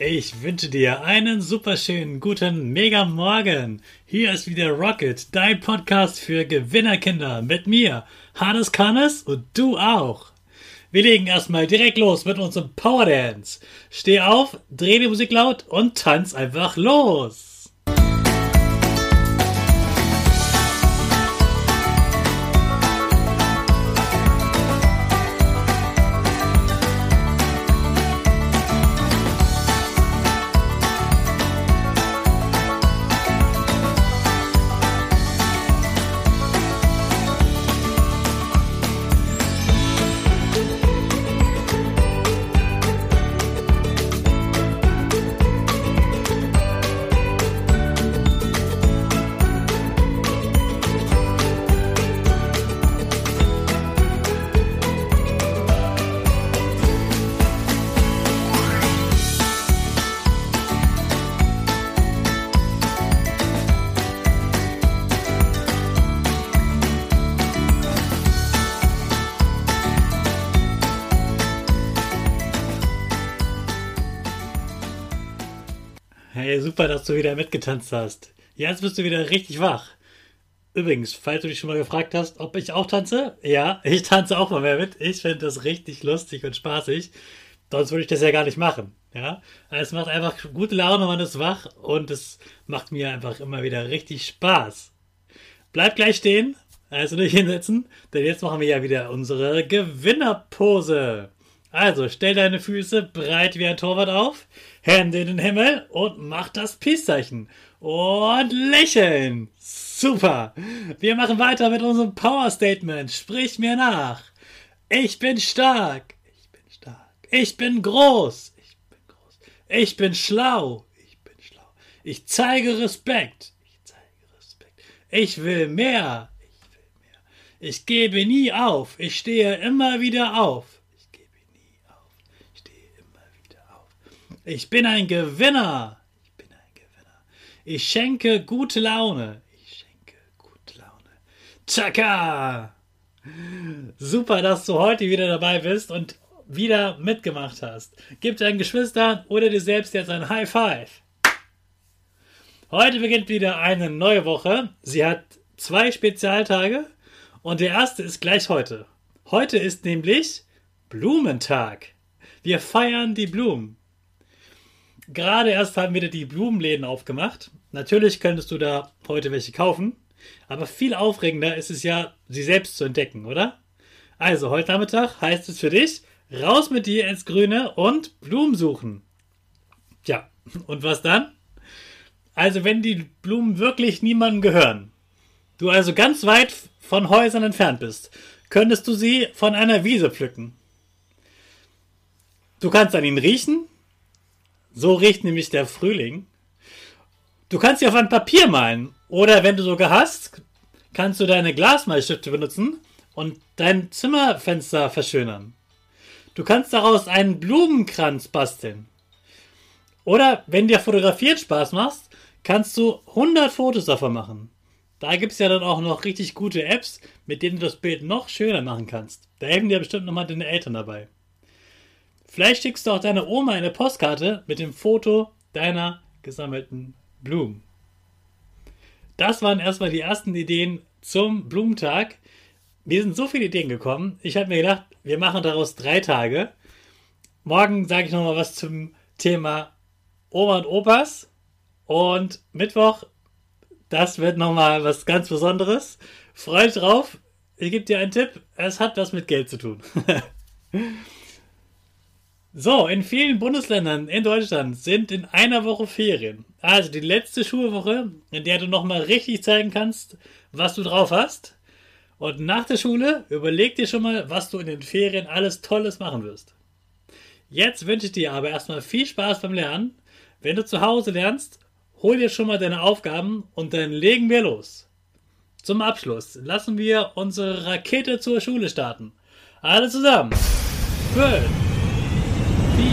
Ich wünsche dir einen superschönen guten Mega Morgen. Hier ist wieder Rocket, dein Podcast für Gewinnerkinder mit mir, Hannes Kannes und du auch. Wir legen erstmal direkt los mit unserem Power Dance. Steh auf, dreh die Musik laut und tanz einfach los. Hey, super, dass du wieder mitgetanzt hast. Jetzt bist du wieder richtig wach. Übrigens, falls du dich schon mal gefragt hast, ob ich auch tanze, ja, ich tanze auch mal mehr mit. Ich finde das richtig lustig und spaßig. Sonst würde ich das ja gar nicht machen. Ja, es macht einfach gute Laune, man ist wach und es macht mir einfach immer wieder richtig Spaß. Bleib gleich stehen, also nicht hinsetzen, denn jetzt machen wir ja wieder unsere Gewinnerpose. Also stell deine Füße breit wie ein Torwart auf, Hände in den Himmel und mach das Peace-Zeichen. Und lächeln. Super. Wir machen weiter mit unserem Power Statement. Sprich mir nach. Ich bin stark. Ich bin stark. Ich bin groß. Ich bin groß. Ich bin schlau. Ich bin schlau. Ich zeige Respekt. Ich zeige Respekt. Ich will mehr. Ich will mehr. Ich gebe nie auf. Ich stehe immer wieder auf. Ich bin ein Gewinner. Ich bin ein Gewinner. Ich schenke gute Laune. Ich schenke gute Laune. Chaka! Super, dass du heute wieder dabei bist und wieder mitgemacht hast. Gib deinen Geschwistern oder dir selbst jetzt ein High Five. Heute beginnt wieder eine neue Woche. Sie hat zwei Spezialtage und der erste ist gleich heute. Heute ist nämlich Blumentag. Wir feiern die Blumen. Gerade erst haben wieder die Blumenläden aufgemacht. Natürlich könntest du da heute welche kaufen. Aber viel aufregender ist es ja, sie selbst zu entdecken, oder? Also, heute Nachmittag heißt es für dich, raus mit dir ins Grüne und Blumen suchen. Tja, und was dann? Also, wenn die Blumen wirklich niemandem gehören, du also ganz weit von Häusern entfernt bist, könntest du sie von einer Wiese pflücken. Du kannst an ihnen riechen, so riecht nämlich der Frühling. Du kannst sie auf ein Papier malen. Oder wenn du sogar hast, kannst du deine Glasmalstifte benutzen und dein Zimmerfenster verschönern. Du kannst daraus einen Blumenkranz basteln. Oder wenn dir Fotografieren Spaß macht, kannst du 100 Fotos davon machen. Da gibt es ja dann auch noch richtig gute Apps, mit denen du das Bild noch schöner machen kannst. Da helfen dir bestimmt nochmal deine Eltern dabei. Vielleicht schickst du auch deiner Oma eine Postkarte mit dem Foto deiner gesammelten Blumen. Das waren erstmal die ersten Ideen zum Blumentag. Mir sind so viele Ideen gekommen. Ich habe mir gedacht, wir machen daraus drei Tage. Morgen sage ich nochmal was zum Thema Oma und Opas. Und Mittwoch, das wird nochmal was ganz Besonderes. Freut drauf. Ich gebe dir einen Tipp. Es hat was mit Geld zu tun. So, in vielen Bundesländern in Deutschland sind in einer Woche Ferien. Also die letzte Schulwoche, in der du nochmal richtig zeigen kannst, was du drauf hast. Und nach der Schule überleg dir schon mal, was du in den Ferien alles Tolles machen wirst. Jetzt wünsche ich dir aber erstmal viel Spaß beim Lernen. Wenn du zu Hause lernst, hol dir schon mal deine Aufgaben und dann legen wir los. Zum Abschluss lassen wir unsere Rakete zur Schule starten. Alle zusammen. Fünf. 3,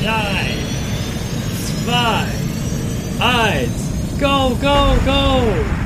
2, 1, go, go, go!